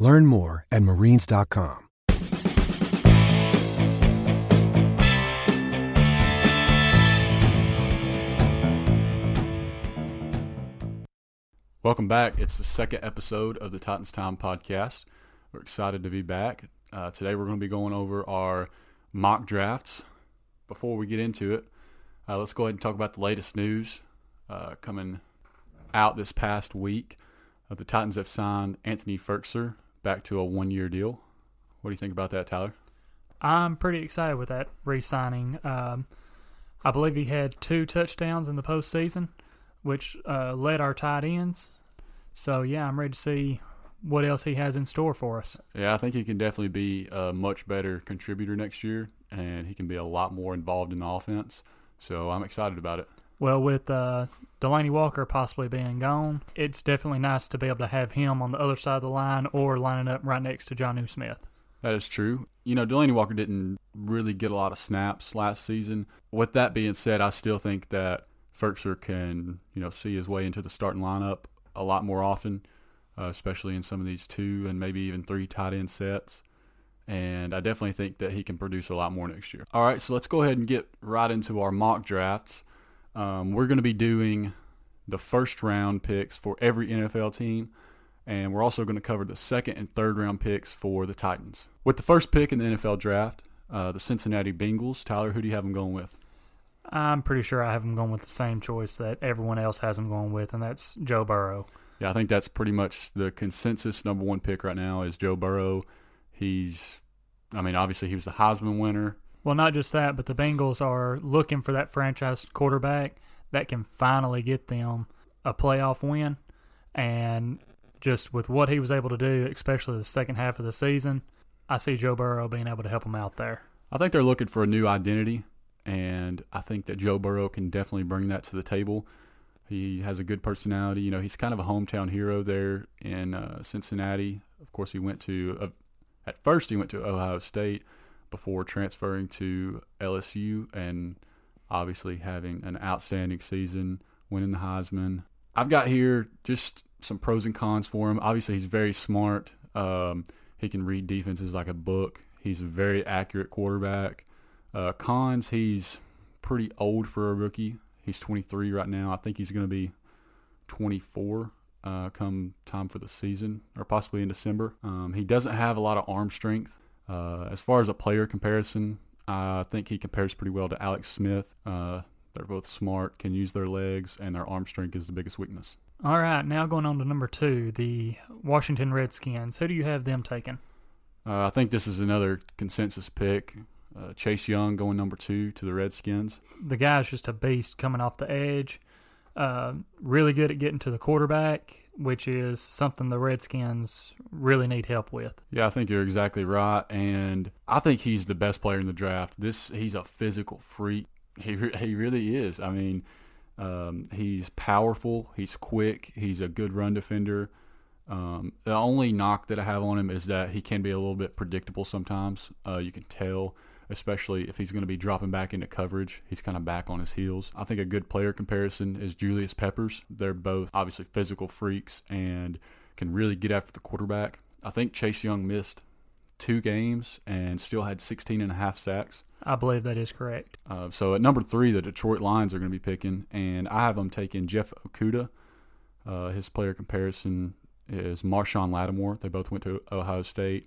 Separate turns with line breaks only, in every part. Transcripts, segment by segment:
Learn more at marines.com.
Welcome back. It's the second episode of the Titans Time podcast. We're excited to be back. Uh, today we're going to be going over our mock drafts. Before we get into it, uh, let's go ahead and talk about the latest news uh, coming out this past week. Uh, the Titans have signed Anthony Firkser back to a one-year deal. What do you think about that, Tyler?
I'm pretty excited with that re-signing. Um, I believe he had two touchdowns in the postseason, which uh, led our tight ends. So yeah, I'm ready to see what else he has in store for us.
Yeah, I think he can definitely be a much better contributor next year, and he can be a lot more involved in the offense. So I'm excited about it.
Well, with uh, Delanie Walker possibly being gone, it's definitely nice to be able to have him on the other side of the line or lining up right next to Jonnu Smith.
That is true. You know, Delanie Walker didn't really get a lot of snaps last season. With that being said, I still think that Firkser can, you know, see his way into the starting lineup a lot more often, uh, especially in some of these two and maybe even three tight end sets. And I definitely think that he can produce a lot more next year. All right, so let's go ahead and get right into our mock drafts. Um, we're going to be doing the first round picks for every NFL team, and we're also going to cover the second and third round picks for the Titans. With the first pick in the NFL draft, uh, the Cincinnati Bengals. Tyler, who do you have them going with?
I'm pretty sure I have them going with the same choice that everyone else has them going with, and that's Joe Burrow.
Yeah, I think that's pretty much the consensus number one pick right now is Joe Burrow. He's, I mean, obviously he was the Heisman winner.
Well, not just that, but the Bengals are looking for that franchise quarterback that can finally get them a playoff win. And just with what he was able to do, especially the second half of the season, I see Joe Burrow being able to help them out there.
I think they're looking for a new identity, and I think that Joe Burrow can definitely bring that to the table. He has a good personality. You know, he's kind of a hometown hero there in uh, Cincinnati. Of course, he went to, uh, at first, he went to Ohio State before transferring to LSU and obviously having an outstanding season, winning the Heisman. I've got here just some pros and cons for him. Obviously, he's very smart. Um, he can read defenses like a book. He's a very accurate quarterback. Uh, cons, he's pretty old for a rookie. He's 23 right now. I think he's going to be 24 uh, come time for the season or possibly in December. Um, he doesn't have a lot of arm strength. Uh, as far as a player comparison, I think he compares pretty well to Alex Smith. Uh, they're both smart, can use their legs, and their arm strength is the biggest weakness.
All right, now going on to number two, the Washington Redskins. Who do you have them taking?
Uh, I think this is another consensus pick. Uh, Chase Young going number two to the Redskins.
The guy's just a beast coming off the edge. Uh, really good at getting to the quarterback, which is something the Redskins really need help with.
Yeah, I think you're exactly right, and I think he's the best player in the draft. This he's a physical freak. He he really is. I mean, um, he's powerful. He's quick. He's a good run defender. Um, the only knock that I have on him is that he can be a little bit predictable sometimes. Uh, you can tell especially if he's going to be dropping back into coverage. He's kind of back on his heels. I think a good player comparison is Julius Peppers. They're both obviously physical freaks and can really get after the quarterback. I think Chase Young missed two games and still had 16 and a half sacks.
I believe that is correct.
Uh, so at number three, the Detroit Lions are going to be picking, and I have them taking Jeff Okudah. Uh, his player comparison is Marshon Lattimore. They both went to Ohio State,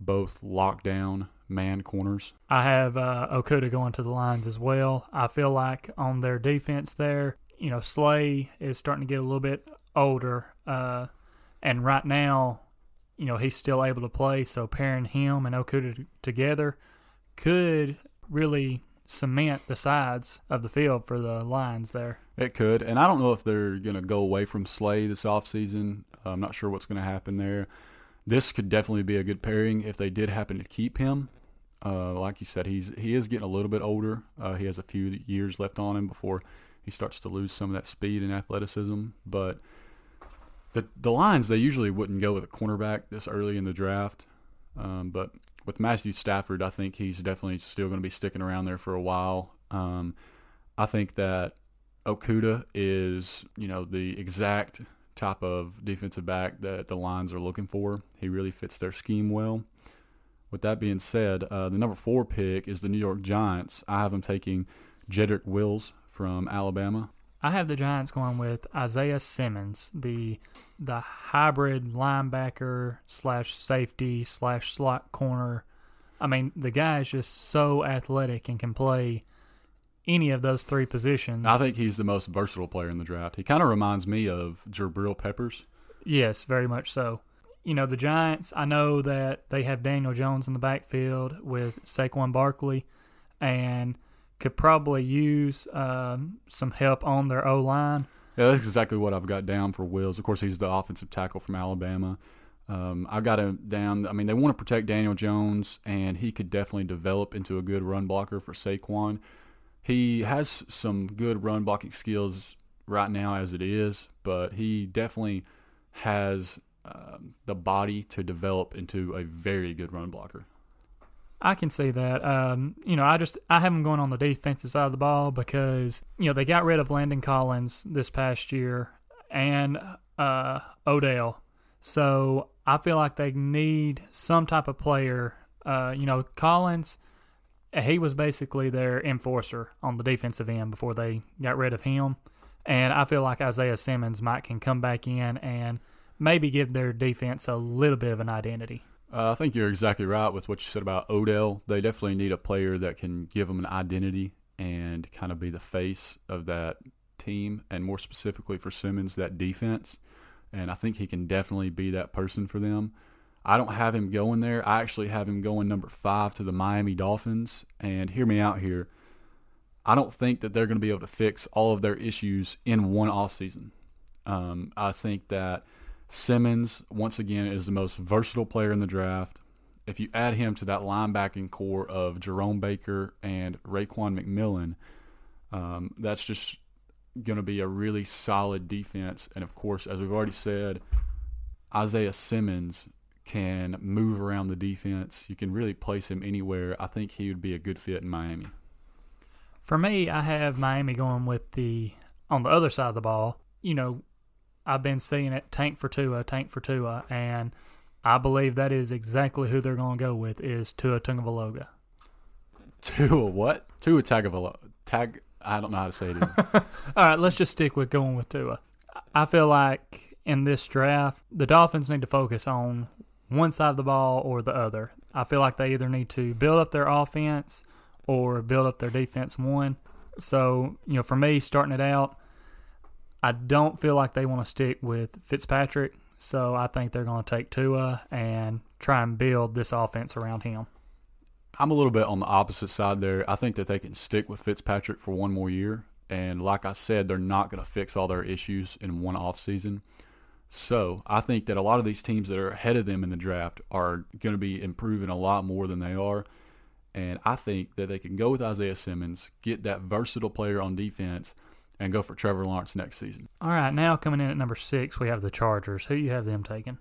both lockdown man corners.
I have uh, Okudah going to the lines as well. I feel like on their defense there, you know, Slay is starting to get a little bit older, uh, and right now, you know, he's still able to play. So pairing him and Okudah together could really cement the sides of the field for the lines there.
It could, and I don't know if they're going to go away from Slay this offseason. I'm not sure what's going to happen there. this could definitely be a good pairing if they did happen to keep him. Uh, like you said, he's he is getting a little bit older. Uh, he has a few years left on him before he starts to lose some of that speed and athleticism. But the the Lions they usually wouldn't go with a cornerback this early in the draft. Um, but with Matthew Stafford, I think he's definitely still going to be sticking around there for a while. Um, I think that Okudah is, you know, the exact type of defensive back that the Lions are looking for. He really fits their scheme well. With that being said, uh, the number four pick is the New York Giants. I have them taking Jedrick Wills from Alabama.
I have the Giants going with Isaiah Simmons, the the hybrid linebacker slash safety slash slot corner. I mean, the guy is just so athletic and can play any of those three positions.
I think he's the most versatile player in the draft. He kind of reminds me of Jabril Peppers.
Yes, very much so. You know, the Giants, I know that they have Daniel Jones in the backfield with Saquon Barkley, and could probably use um, some help on their O line.
Yeah, that's exactly what I've got down for Wills. Of course, he's the offensive tackle from Alabama. Um, I've got him down. I mean, they want to protect Daniel Jones, and he could definitely develop into a good run blocker for Saquon. He has some good run blocking skills right now as it is, but he definitely has um, the body to develop into a very good run blocker.
I can see that. Um, you know, I just I have them going on the defensive side of the ball because you know they got rid of Landon Collins this past year and uh, Odell, so I feel like they need some type of player. Uh, you know, Collins, he was basically their enforcer on the defensive end before they got rid of him, and I feel like Isaiah Simmons might can come back in and maybe give their defense a little bit of an identity.
Uh, I think you're exactly right with what you said about Odell. They definitely need a player that can give them an identity and kind of be the face of that team, and more specifically for Simmons, that defense. And I think he can definitely be that person for them. I don't have him going there. I actually have him going number five to the Miami Dolphins. And hear me out here. I don't think that they're going to be able to fix all of their issues in one offseason. Um, I think that Simmons, once again, is the most versatile player in the draft. If you add him to that linebacking corps of Jerome Baker and Raekwon McMillan, um, that's just going to be a really solid defense. And of course, as we've already said, Isaiah Simmons can move around the defense. You can really place him anywhere. I think he would be a good fit in Miami.
For me, I have Miami going with the on the other side of the ball. You know, I've been seeing it tank for Tua, tank for Tua, and I believe that is exactly who they're going to go with is Tua Tagovailoa.
Tua what? Tua Tagovailoa. Tag. I don't know how to say it.
All right, let's just stick with going with Tua. I feel like in this draft, the Dolphins need to focus on one side of the ball or the other. I feel like they either need to build up their offense or build up their defense one. So, you know, for me, starting it out, I don't feel like they want to stick with Fitzpatrick, so I think they're going to take Tua and try and build this offense around him.
I'm a little bit on the opposite side there. I think that they can stick with Fitzpatrick for one more year. And like I said, they're not going to fix all their issues in one offseason. So I think that a lot of these teams that are ahead of them in the draft are going to be improving a lot more than they are. And I think that they can go with Isaiah Simmons, get that versatile player on defense, and go for Trevor Lawrence next season.
All right, now coming in at number six, we have the Chargers. Who you have them taking?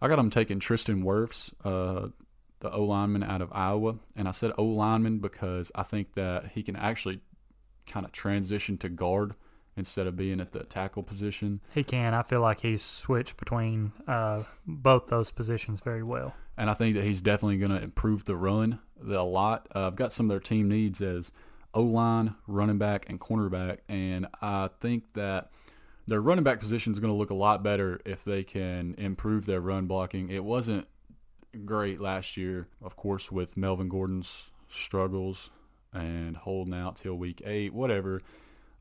I got them taking Tristan Wirfs, uh, the O lineman out of Iowa, and I said O lineman because I think that he can actually kind of transition to guard instead of being at the tackle position.
He can. I feel like he's switched between uh, both those positions very well.
And I think that he's definitely going to improve the run a lot. Uh, I've got some of their team needs as O line, running back, and cornerback. And I think that their running back position is going to look a lot better if they can improve their run blocking. It wasn't great last year, of course, with Melvin Gordon's struggles and holding out till week eight, whatever.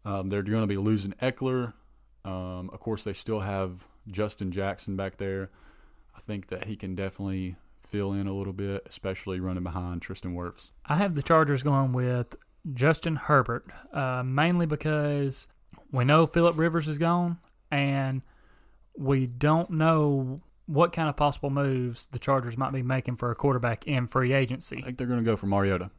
Um, they're going to be losing Ekeler. Um, of course, they still have Justin Jackson back there. I think that he can definitely fill in a little bit, especially running behind Tristan Wirfs.
I have the Chargers going with Justin Herbert, uh, mainly because we know Philip Rivers is gone, and we don't know what kind of possible moves the Chargers might be making for a quarterback in free agency.
I think they're going to go for Mariota.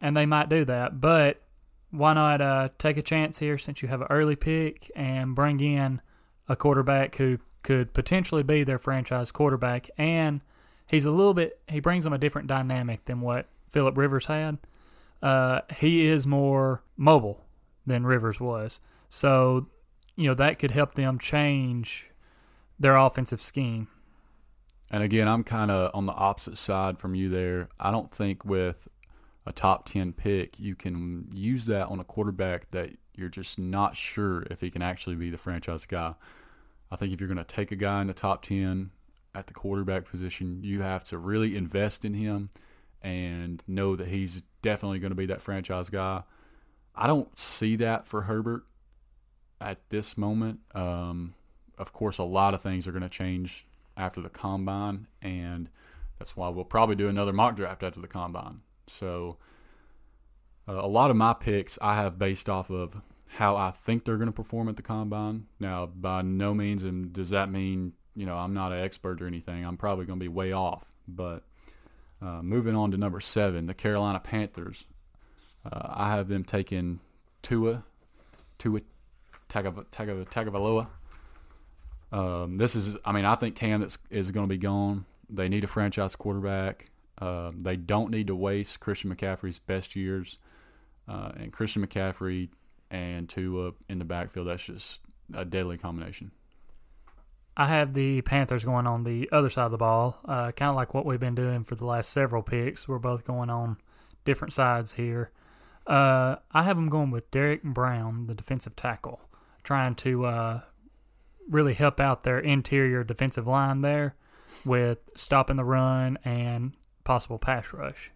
And they might do that, but why not uh, take a chance here since you have an early pick and bring in a quarterback who could potentially be their franchise quarterback and he's a little bit he brings them a different dynamic than what Philip Rivers had. Uh, he is more mobile than Rivers was. So, you know, that could help them change their offensive scheme.
And again, I'm kind of on the opposite side from you there. I don't think with a top 10 pick, you can use that on a quarterback that you're just not sure if he can actually be the franchise guy. I think if you're going to take a guy in the top 10 at the quarterback position, you have to really invest in him and know that he's definitely going to be that franchise guy. I don't see that for Herbert at this moment. Um, of course, a lot of things are going to change after the combine, and that's why we'll probably do another mock draft after the combine. So, uh, a lot of my picks I have based off of how I think they're going to perform at the combine. Now, by no means, and does that mean you know I'm not an expert or anything? I'm probably going to be way off. But uh, moving on to number seven, the Carolina Panthers. Uh, I have them taking Tua, Tua Tagovailoa. Um, this is, I mean, I think Cam is, is going to be gone. They need a franchise quarterback. Uh, they don't need to waste Christian McCaffrey's best years. Uh, and Christian McCaffrey and Tua in the backfield, that's just a deadly combination.
I have the Panthers going on the other side of the ball, uh, kind of like what we've been doing for the last several picks. We're both going on different sides here. Uh, I have them going with Derrick Brown, the defensive tackle, trying to uh, really help out their interior defensive line there with stopping the run and possible pass rush.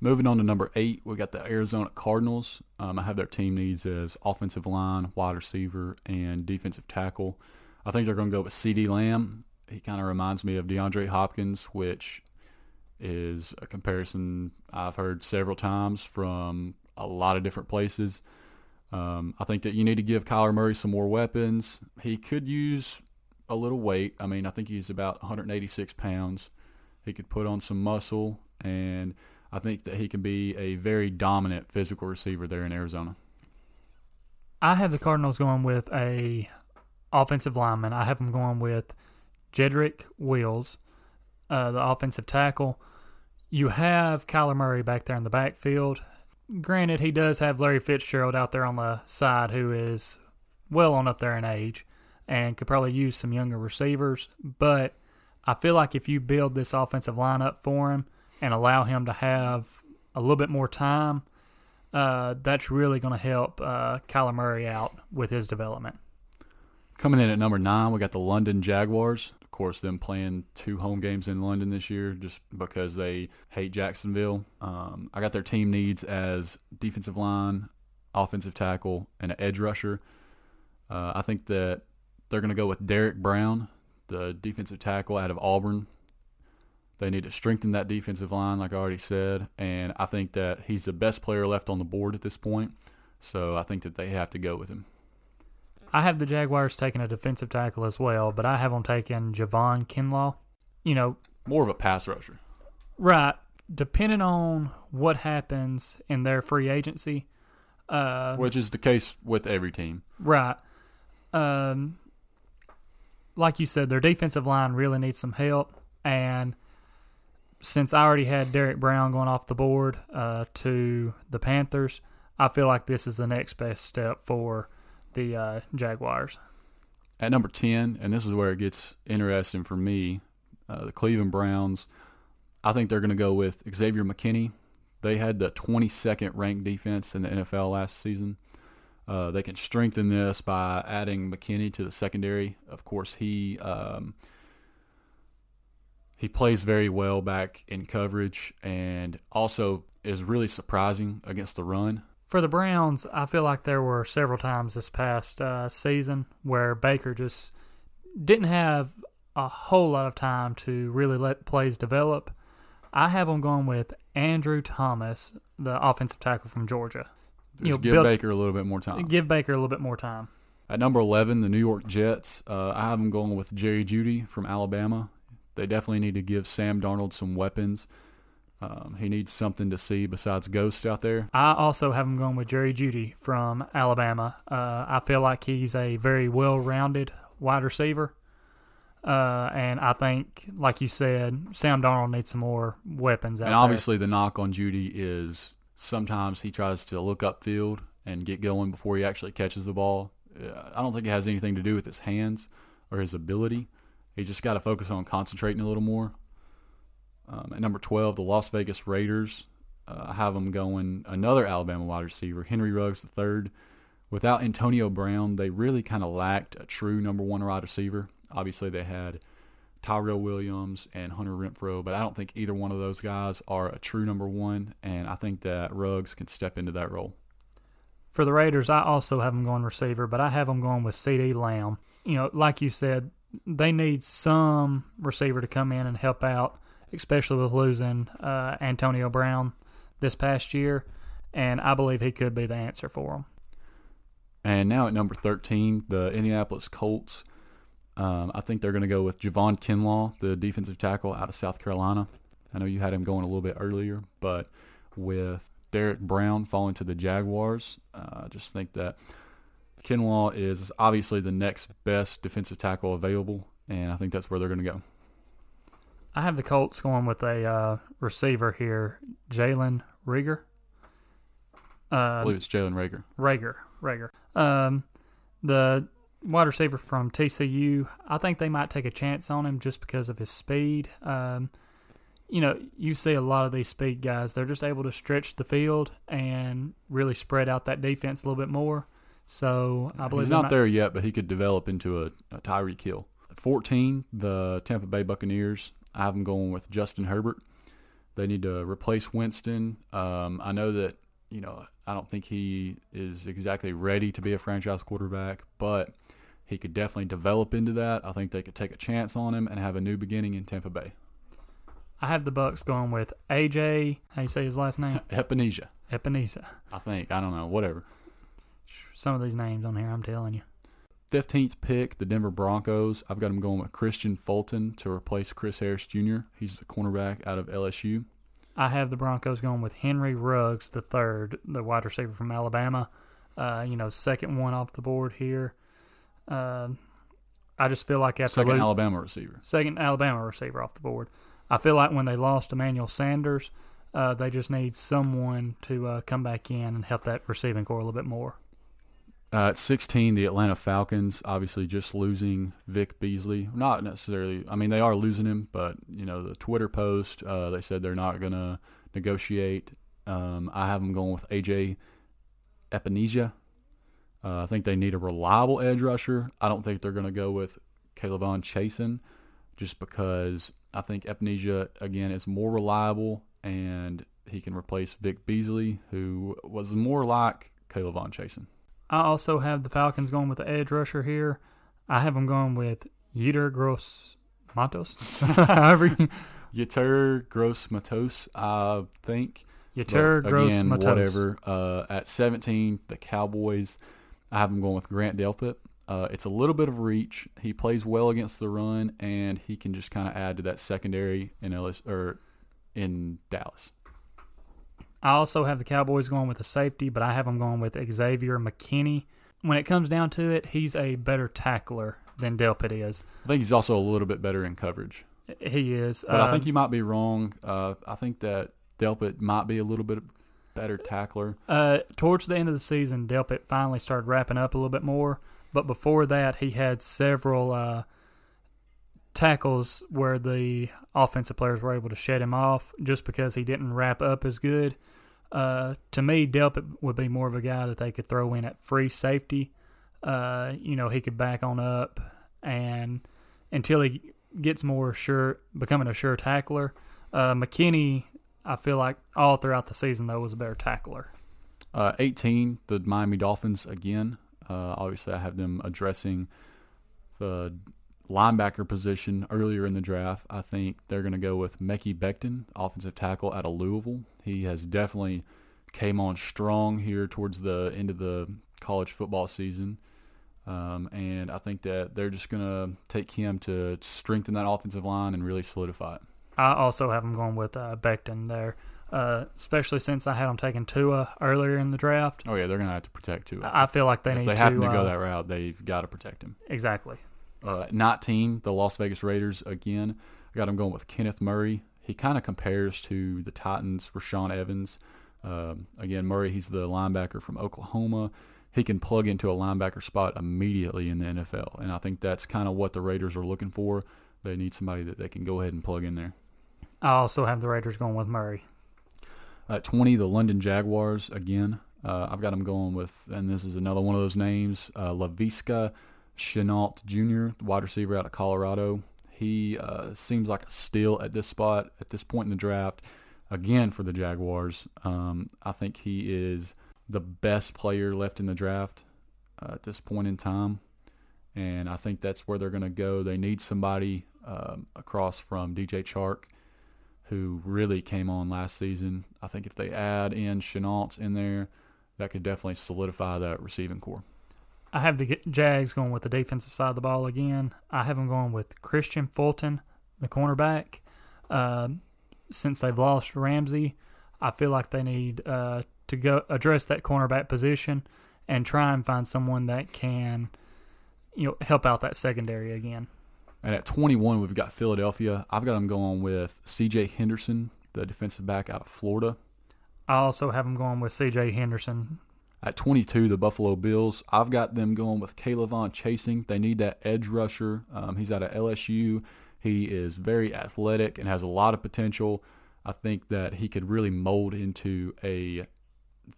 Moving on to number eight, we got the Arizona Cardinals. Um, I have their team needs as offensive line, wide receiver, and defensive tackle. I think they're going to go with CeeDee Lamb. He kind of reminds me of DeAndre Hopkins, which is a comparison I've heard several times from a lot of different places. Um, I think that you need to give Kyler Murray some more weapons. He could use a little weight. I mean, I think he's about 186 pounds. He could put on some muscle, and I think that he can be a very dominant physical receiver there in Arizona.
I have the Cardinals going with a offensive lineman. I have them going with Jedrick Wills, uh, the offensive tackle. You have Kyler Murray back there in the backfield. Granted, he does have Larry Fitzgerald out there on the side, who is well on up there in age and could probably use some younger receivers. But I feel like if you build this offensive lineup for him and allow him to have a little bit more time, uh, that's really going to help uh, Kyler Murray out with his development.
Coming in at number nine, we got the London Jaguars. Of course, them playing two home games in London this year just because they hate Jacksonville. Um, I got their team needs as defensive line, offensive tackle, and an edge rusher. Uh, I think that they're going to go with Derrick Brown, the defensive tackle out of Auburn. They need to strengthen that defensive line, like I already said, and I think that he's the best player left on the board at this point. So I think that they have to go with him.
I have the Jaguars taking a defensive tackle as well, but I have them taking Javon Kinlaw. You know,
More of a pass rusher.
right, depending on what happens in their free agency, uh,
which is the case with every team.
right. Um, like you said, their defensive line really needs some help, and since I already had Derrick Brown going off the board uh, to the Panthers, I feel like this is the next best step for the uh, Jaguars.
At number 10, and this is where it gets interesting for me, uh, the Cleveland Browns, I think they're going to go with Xavier McKinney. They had the 22nd ranked defense in the NFL last season. Uh, they can strengthen this by adding McKinney to the secondary. Of course, he um, he plays very well back in coverage and also is really surprising against the run.
For the Browns, I feel like there were several times this past uh, season where Baker just didn't have a whole lot of time to really let plays develop. I have them going with Andrew Thomas, the offensive tackle from Georgia.
Just
You know,
give
build-
Baker a little bit more time.
Give Baker a little bit more time.
At number 11, the New York Jets. Uh, I have them going with Jerry Jeudy from Alabama. They definitely need to give Sam Darnold some weapons. Um, he needs something to see besides ghosts out there.
I also have him going with Jerry Jeudy from Alabama. Uh, I feel like he's a very well-rounded wide receiver. Uh, and I think, like you said, Sam Darnold needs some more weapons out
And obviously, the knock on Jeudy is sometimes he tries to look upfield and get going before he actually catches the ball. Uh, I don't think it has anything to do with his hands or his ability. He just got to focus on concentrating a little more. Um, at number 12, the Las Vegas Raiders. Uh, have them going another Alabama wide receiver, Henry Ruggs III. Without Antonio Brown, they really kind of lacked a true number one wide receiver. Obviously, they had Tyrell Williams and Hunter Renfrow, but I don't think either one of those guys are a true number one, and I think that Ruggs can step into that role.
For the Raiders, I also have them going receiver, but I have them going with CeeDee Lamb. You know, like you said, they need some receiver to come in and help out, especially with losing uh, Antonio Brown this past year, and I believe he could be the answer for them.
And now at number 13, the Indianapolis Colts. Um, I think they're going to go with Javon Kinlaw, the defensive tackle out of South Carolina. I know you had him going a little bit earlier, but with Derrick Brown falling to the Jaguars, uh, I just think that Kinlaw is obviously the next best defensive tackle available, and I think that's where they're going to go.
I have the Colts going with a uh, receiver here, Jalen.
I
Uh,
believe it's Jalen Reagor.
Rager, Rager. Um, the wide receiver from TCU, I think they might take a chance on him just because of his speed. Um, you know, you see a lot of these speed guys; they're just able to stretch the field and really spread out that defense a little bit more. So I believe
He's
they
not there yet, but he could develop into a, a Tyreek Hill. At 14, the Tampa Bay Buccaneers. I have them going with Justin Herbert. They need to replace Winston. Um, I know that you know I don't think he is exactly ready to be a franchise quarterback, but he could definitely develop into that. I think they could take a chance on him and have a new beginning in Tampa Bay.
I have the Bucks going with AJ. How you say his last name?
Epenesa,
Epenesa.
I think. I don't know. Whatever.
Some of these names on here, I'm telling you.
15th pick, the Denver Broncos. I've got them going with Kristian Fulton to replace Chris Harris Jr. He's the cornerback out of LSU.
I have the Broncos going with Henry Ruggs the third, the wide receiver from Alabama. Uh, you know, second one off the board here. Uh, I just feel like after
Second
lo-
Alabama receiver.
second Alabama receiver off the board, I feel like when they lost Emmanuel Sanders, uh, they just need someone to uh, come back in and help that receiving corps a little bit more.
Uh, at 16, the Atlanta Falcons, obviously just losing Vic Beasley. Not necessarily, I mean, they are losing him, but, you know, the Twitter post, uh, they said they're not going to negotiate. Um, I have them going with AJ Epenesa. Uh, I think they need a reliable edge rusher. I don't think they're going to go with K'Lavon Chaisson just because I think Epenesa, again, is more reliable and he can replace Vic Beasley, who was more like K'Lavon Chaisson.
I also have the Falcons going with the edge rusher here. I have them going with Yetur Gross Matos.
Yetur Gross Matos, I think. Yetur
Gross
again,
Matos.
whatever. Uh, at 17, the Cowboys, I have them going with Grant Delpit. Uh, it's a little bit of reach. He plays well against the run, and he can just kind of add to that secondary in Ellis or in Dallas.
I also have the Cowboys going with a safety, but I have them going with Xavier McKinney. When it comes down to it, he's a better tackler than Delpit is.
I think he's also a little bit better in coverage,
He is.
but I
uh,
think you might be wrong. Uh, I think that Delpit might be a little bit better tackler.
Uh, towards the end of the season, Delpit finally started wrapping up a little bit more. But before that, he had several uh, tackles where the offensive players were able to shed him off just because he didn't wrap up as good. Uh, to me, Delpit would be more of a guy that they could throw in at free safety. Uh, you know, he could back on up and until he gets more sure, becoming a sure tackler. Uh, McKinney, I feel like all throughout the season though was a better tackler.
Uh, 18, the Miami Dolphins again. Uh, obviously, I have them addressing the linebacker position earlier in the draft. I think they're going to go with Mekhi Becton, offensive tackle out of Louisville. He has definitely came on strong here towards the end of the college football season. Um, and I think that they're just going to take him to strengthen that offensive line and really solidify it.
I also have him going with uh, Becton there, uh, especially since I had him taking Tua earlier in the draft.
Oh yeah, they're going to have to protect Tua.
I feel like they
if
need
they
to.
happen to
uh,
go that route, they've got to protect him.
exactly.
Uh, 19, the Las Vegas Raiders again. I got him going with Kenneth Murray. He kind of compares to the Titans, Rashaan Evans. Um, again, Murray, he's the linebacker from Oklahoma. He can plug into a linebacker spot immediately in the NFL, and I think that's kind of what the Raiders are looking for. They need somebody that they can go ahead and plug in there.
I also have the Raiders going with Murray.
At 20, the London Jaguars again. Uh, I've got them going with, and this is another one of those names, uh, Laviska Shenault Jr., wide receiver out of Colorado. He uh, seems like a steal at this spot, at this point in the draft. Again, for the Jaguars, um, I think he is the best player left in the draft uh, at this point in time. And I think that's where they're going to go. They need somebody um, across from DJ Chark who really came on last season. I think if they add in Shenault in there, that could definitely solidify that receiving corps.
I have the Jags going with the defensive side of the ball again. I have them going with Kristian Fulton, the cornerback. Uh, since they've lost Ramsey, I feel like they need uh, to go address that cornerback position and try and find someone that can, you know, help out that secondary again.
And at 21, we've got Philadelphia. I've got them going with C.J. Henderson, the defensive back out of Florida.
I also have them going with C.J. Henderson.
At 22, the Buffalo Bills. I've got them going with Caleb Chaisson. They need that edge rusher. Um, he's out of LSU. He is very athletic and has a lot of potential. I think that he could really mold into a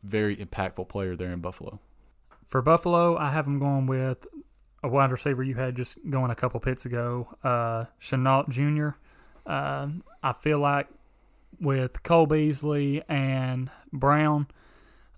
very impactful player there in Buffalo.
For Buffalo, I have them going with a wide receiver you had just going a couple pits ago, uh, Shenault Jr. Uh, I feel like with Cole Beasley and Brown,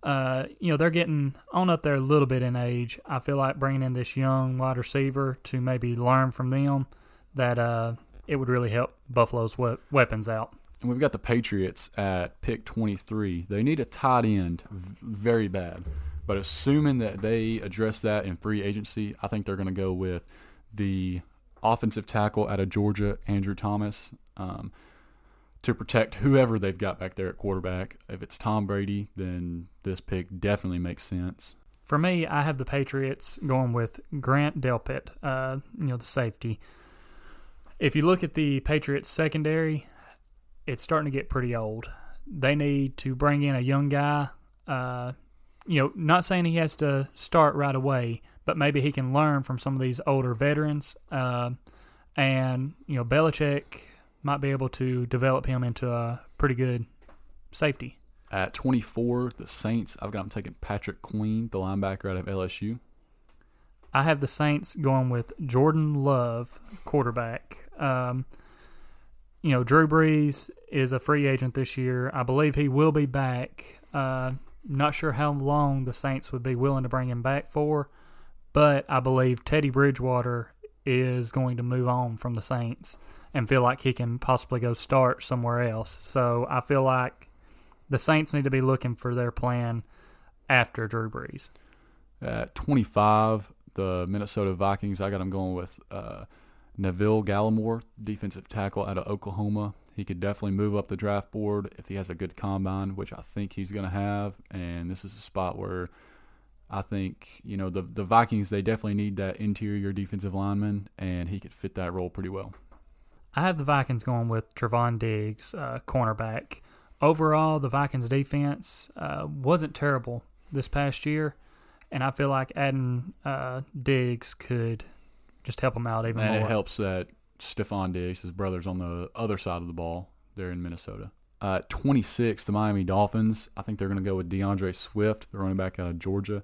uh, you know, they're getting on up there a little bit in age. I feel like bringing in this young wide receiver to maybe learn from them that uh, it would really help Buffalo's we- weapons out.
And we've got the Patriots at pick 23. They need a tight end very bad. But assuming that they address that in free agency, I think they're going to go with the offensive tackle out of Georgia, Andrew Thomas, um, to protect whoever they've got back there at quarterback. If it's Tom Brady, then this pick definitely makes sense.
For me, I have the Patriots going with Grant Delpit, uh, you know, the safety. If you look at the Patriots secondary, it's starting to get pretty old. They need to bring in a young guy. Uh, you know, not saying he has to start right away, but maybe he can learn from some of these older veterans. Uh, and you know, Belichick might be able to develop him into a pretty good safety.
At 24, the Saints, I've got him taking Patrick Queen, the linebacker out of LSU.
I have the Saints going with Jordan Love, quarterback. Um, you know, Drew Brees is a free agent this year. I believe he will be back. Uh, not sure how long the Saints would be willing to bring him back for, but I believe Teddy Bridgewater is going to move on from the Saints and feel like he can possibly go start somewhere else. So I feel like the Saints need to be looking for their plan after Drew Brees.
At 25, the Minnesota Vikings, I got them going with uh, Neville Gallimore, defensive tackle out of Oklahoma. He could definitely move up the draft board if he has a good combine, which I think he's going to have. And this is a spot where I think, you know, the, the Vikings, they definitely need that interior defensive lineman, and he could fit that role pretty well.
I have the Vikings going with Trevon Diggs, uh, cornerback. Overall, the Vikings defense uh, wasn't terrible this past year, and I feel like adding uh, Diggs could just help them out even
and
more.
it helps that Stefon Diggs, his brother's on the other side of the ball there in Minnesota. Uh, 26, the Miami Dolphins. I think they're going to go with DeAndre Swift, the running back out of Georgia.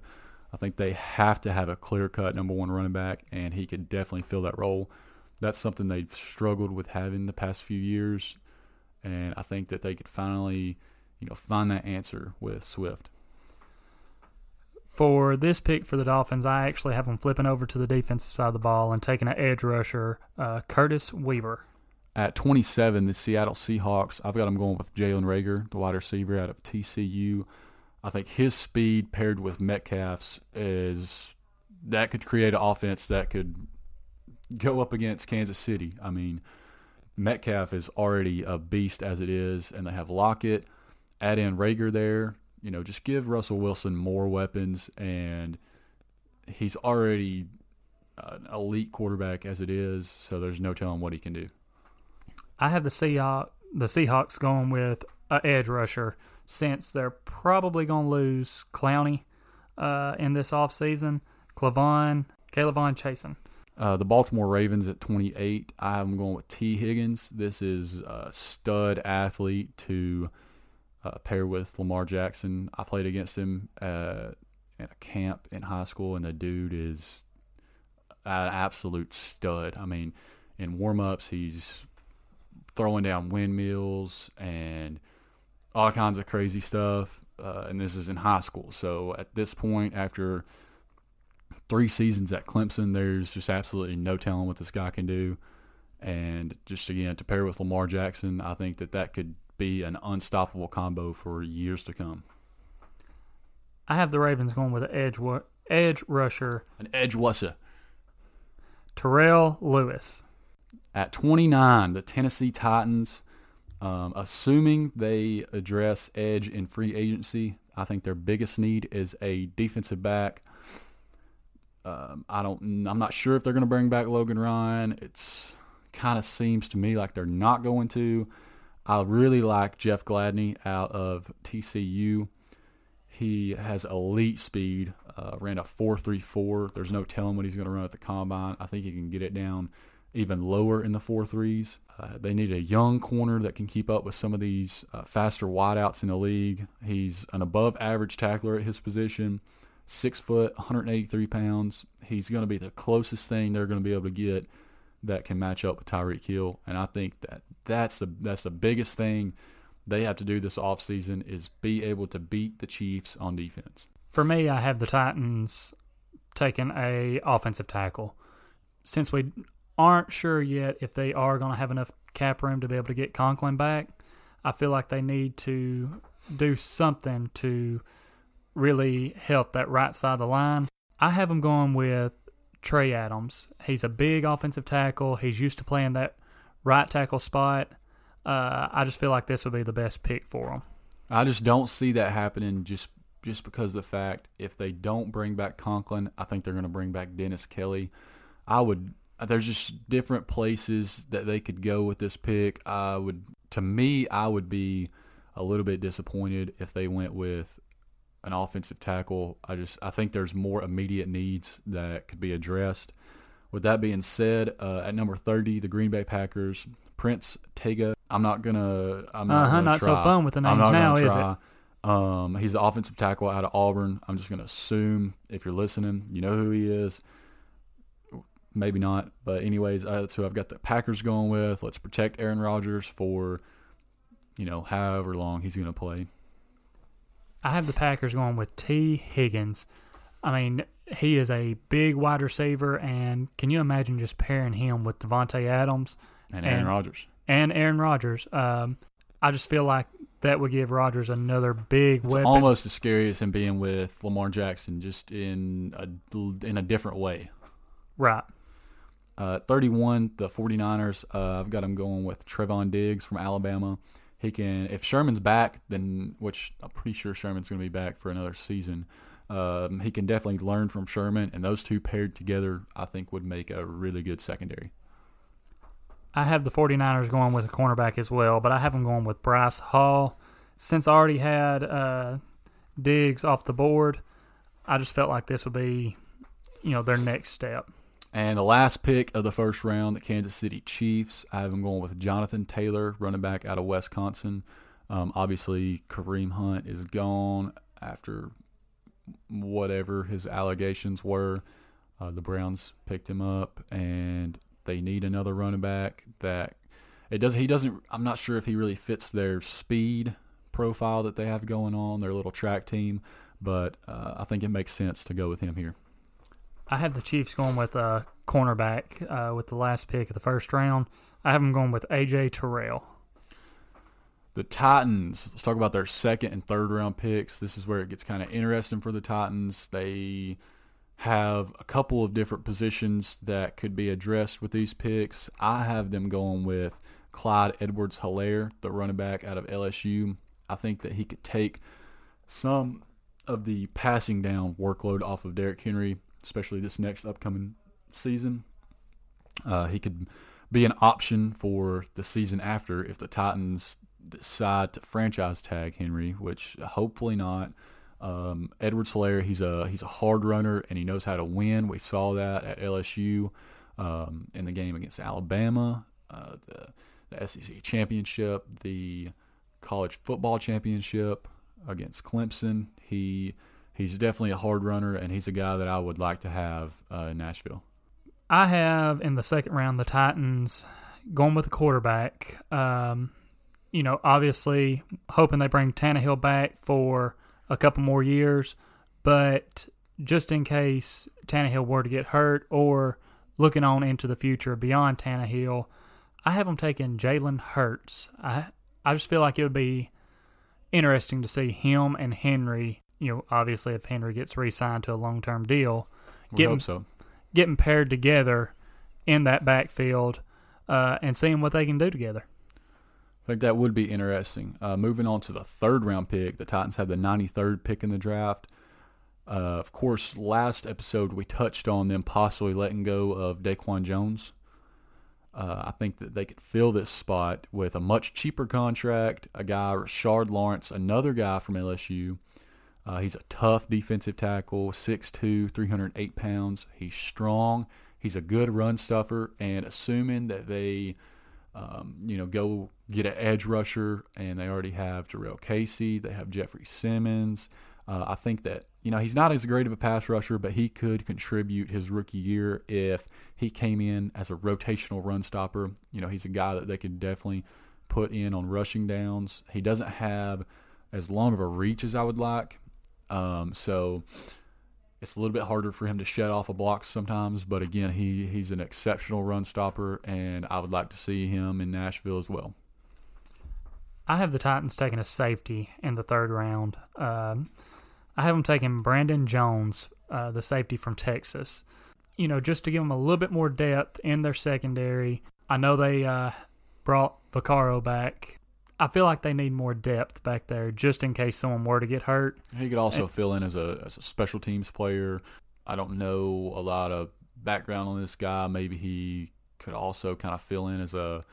I think they have to have a clear-cut number one running back, and he could definitely fill that role. That's something they've struggled with having the past few years, and I think that they could finally, you know, find that answer with Swift.
For this pick for the Dolphins, I actually have them flipping over to the defensive side of the ball and taking an edge rusher, uh, Curtis Weaver.
At 27, the Seattle Seahawks, I've got them going with Jalen Reagor, the wide receiver out of TCU. I think his speed paired with Metcalf's is that could create an offense that could go up against Kansas City. I mean, Metcalf is already a beast as it is, and they have Lockett. Add in Reagor there. You know, just give Russell Wilson more weapons, and he's already an elite quarterback as it is. So there's no telling what he can do.
I have the Seahawks, the Seahawks going with an edge rusher since they're probably going to lose Clowney uh, in this offseason. Clavon, K'Lavon Chaisson.
Uh, the Baltimore Ravens at 28. I am going with Tee Higgins. This is a stud athlete to uh, pair with Lamar Jackson. I played against him uh, at a camp in high school, and the dude is an absolute stud. I mean, in warm-ups, he's throwing down windmills and all kinds of crazy stuff. Uh, and this is in high school. So at this point, after three seasons at Clemson, there's just absolutely no telling what this guy can do. And just again, to pair with Lamar Jackson, I think that that could be an unstoppable combo for years to come.
I have the Ravens going with an edge edge rusher,
an edge wusser,
Terrell Lewis.
At 29, the Tennessee Titans, um, assuming they address edge in free agency, I think their biggest need is a defensive back. Um, I don't. I'm not sure if they're going to bring back Logan Ryan. It's kind of seems to me like they're not going to. I really like Jeff Gladney out of TCU. He has elite speed. Uh, ran a 4.34. There's no telling what he's going to run at the combine. I think he can get it down even lower in the four threes. Uh, they need a young corner that can keep up with some of these uh, faster wideouts in the league. He's an above average tackler at his position six foot, 183 pounds. He's going to be the closest thing they're going to be able to get that can match up with Tyreek Hill. And I think that that's the that's the biggest thing they have to do this offseason is be able to beat the Chiefs on defense.
For me, I have the Titans taking a offensive tackle. Since we aren't sure yet if they are going to have enough cap room to be able to get Conklin back, I feel like they need to do something to really help that right side of the line. I have him going with Trey Adams. He's a big offensive tackle. He's used to playing that right tackle spot. Uh, I just feel like this would be the best pick for him.
I just don't see that happening just just because of the fact if they don't bring back Conklin, I think they're going to bring back Dennis Kelly. I would there's just different places that they could go with this pick. I would to me I would be a little bit disappointed if they went with an offensive tackle. I just I think there's more immediate needs that could be addressed. With that being said, uh, at number 30, the Green Bay Packers, Prince Tega. I'm not gonna. I'm not,
uh-huh,
gonna
not so fun with the names now, is it?
Um, he's the offensive tackle out of Auburn. I'm just gonna assume if you're listening, you know who he is. Maybe not, but anyways, uh, that's who I've got the Packers going with. Let's protect Aaron Rodgers for, you know, however long he's gonna play.
I have the Packers going with Tee Higgins. I mean, he is a big wide receiver, and can you imagine just pairing him with Davante Adams
and Aaron Rodgers
and Aaron Rodgers? Um, I just feel like that would give Rodgers another big
it's
weapon.
Almost as scary as him being with Lamar Jackson, just in a in a different way.
Right.
Uh, 31, the 49ers. Uh, I've got him going with Trevon Diggs from Alabama he can if Sherman's back, then which I'm pretty sure Sherman's going to be back for another season. Um, he can definitely learn from Sherman, and those two paired together, I think, would make a really good secondary.
I have the 49ers going with a cornerback as well, but I have them going with Bryce Hall. Since I already had uh, Diggs off the board, I just felt like this would be, you know, their next step.
And the last pick of the first round, the Kansas City Chiefs. I have them going with Jonathan Taylor, running back out of Wisconsin. Um, obviously, Kareem Hunt is gone after whatever his allegations were. Uh, the Browns picked him up, and they need another running back that it does. He doesn't. I'm not sure if he really fits their speed profile that they have going on, their little track team. But uh, I think it makes sense to go with him here.
I have the Chiefs going with a cornerback uh, with the last pick of the first round. I have them going with AJ Terrell.
The Titans. Let's talk about their second and third round picks. This is where it gets kind of interesting for the Titans. They have a couple of different positions that could be addressed with these picks. I have them going with Clyde Edwards Helaire, the running back out of LSU. I think that he could take some of the passing down workload off of Derrick Henry, especially this next upcoming season. Uh, he could be an option for the season after if the Titans decide to franchise tag Henry, which hopefully not. Um, Edwards Helaire, he's a he's a hard runner and he knows how to win. We saw that at LSU um, in the game against Alabama, uh, the, the SEC championship, the college football championship against Clemson. He he's definitely a hard runner and he's a guy that I would like to have uh, in Nashville.
I have in the second round the Titans going with the quarterback. Um, you know, obviously hoping they bring Tannehill back for a couple more years, but just in case Tannehill were to get hurt or looking on into the future beyond Tannehill, I have them taking Jalen Hurts. I I just feel like it would be interesting to see him and Henry. You know, obviously if Henry gets re-signed to a long-term deal,
We
getting
hope so.
getting paired together in that backfield uh, and seeing what they can do together.
I think that would be interesting. Uh, moving on to the third round pick, the Titans have the 93rd pick in the draft. Uh, of course, last episode we touched on them possibly letting go of Daquan Jones. Uh, I think that they could fill this spot with a much cheaper contract, a guy, Rashard Lawrence, another guy from LSU. Uh, he's a tough defensive tackle, 6'2", 308 pounds. He's strong. He's a good run stuffer, and assuming that they – um, you know, go get an edge rusher, and they already have Jurrell Casey. They have Jeffrey Simmons. Uh, I think that you know he's not as great of a pass rusher, but he could contribute his rookie year if he came in as a rotational run stopper. You know, he's a guy that they could definitely put in on rushing downs. He doesn't have as long of a reach as I would like, um, so it's a little bit harder for him to shed off a block sometimes, but again, he, he's an exceptional run stopper, and I would like to see him in Nashville as well.
I have the Titans taking a safety in the third round. Um, I have them taking Brandon Jones, uh, the safety from Texas. You know, just to give them a little bit more depth in their secondary. I know they uh, brought Vaccaro back I feel like they need more depth back there just in case someone were to get hurt.
He could also and, fill in as a as a special teams player. I don't know a lot of background on this guy. Maybe he could also kind of fill in as a,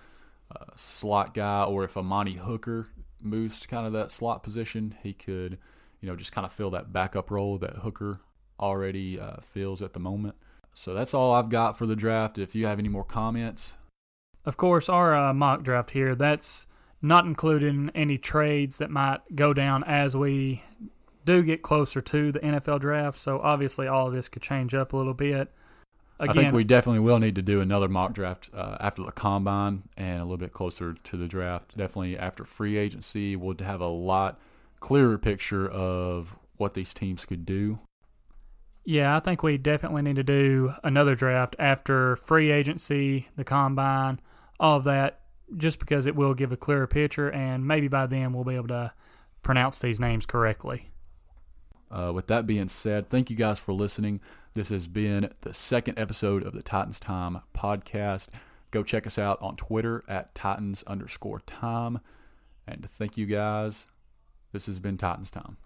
a slot guy, or if Amani Hooker moves to kind of that slot position, he could, you know, just kind of fill that backup role that Hooker already uh, fills at the moment. So that's all I've got for the draft. If you have any more comments,
of course, our uh, mock draft here that's not including any trades that might go down as we do get closer to the NFL draft. So obviously, all of this could change up a little bit.
Again, I think we definitely will need to do another mock draft uh, after the combine and a little bit closer to the draft. Definitely after free agency, we'll have a lot clearer picture of what these teams could do.
Yeah, I think we definitely need to do another draft after free agency, the combine, all of that just because it will give a clearer picture, and maybe by then we'll be able to pronounce these names correctly.
Uh, with that being said, thank you guys for listening. This has been the second episode of the Titans Time podcast. Go check us out on Twitter at Titans underscore time. And thank you guys. This has been Titans Time.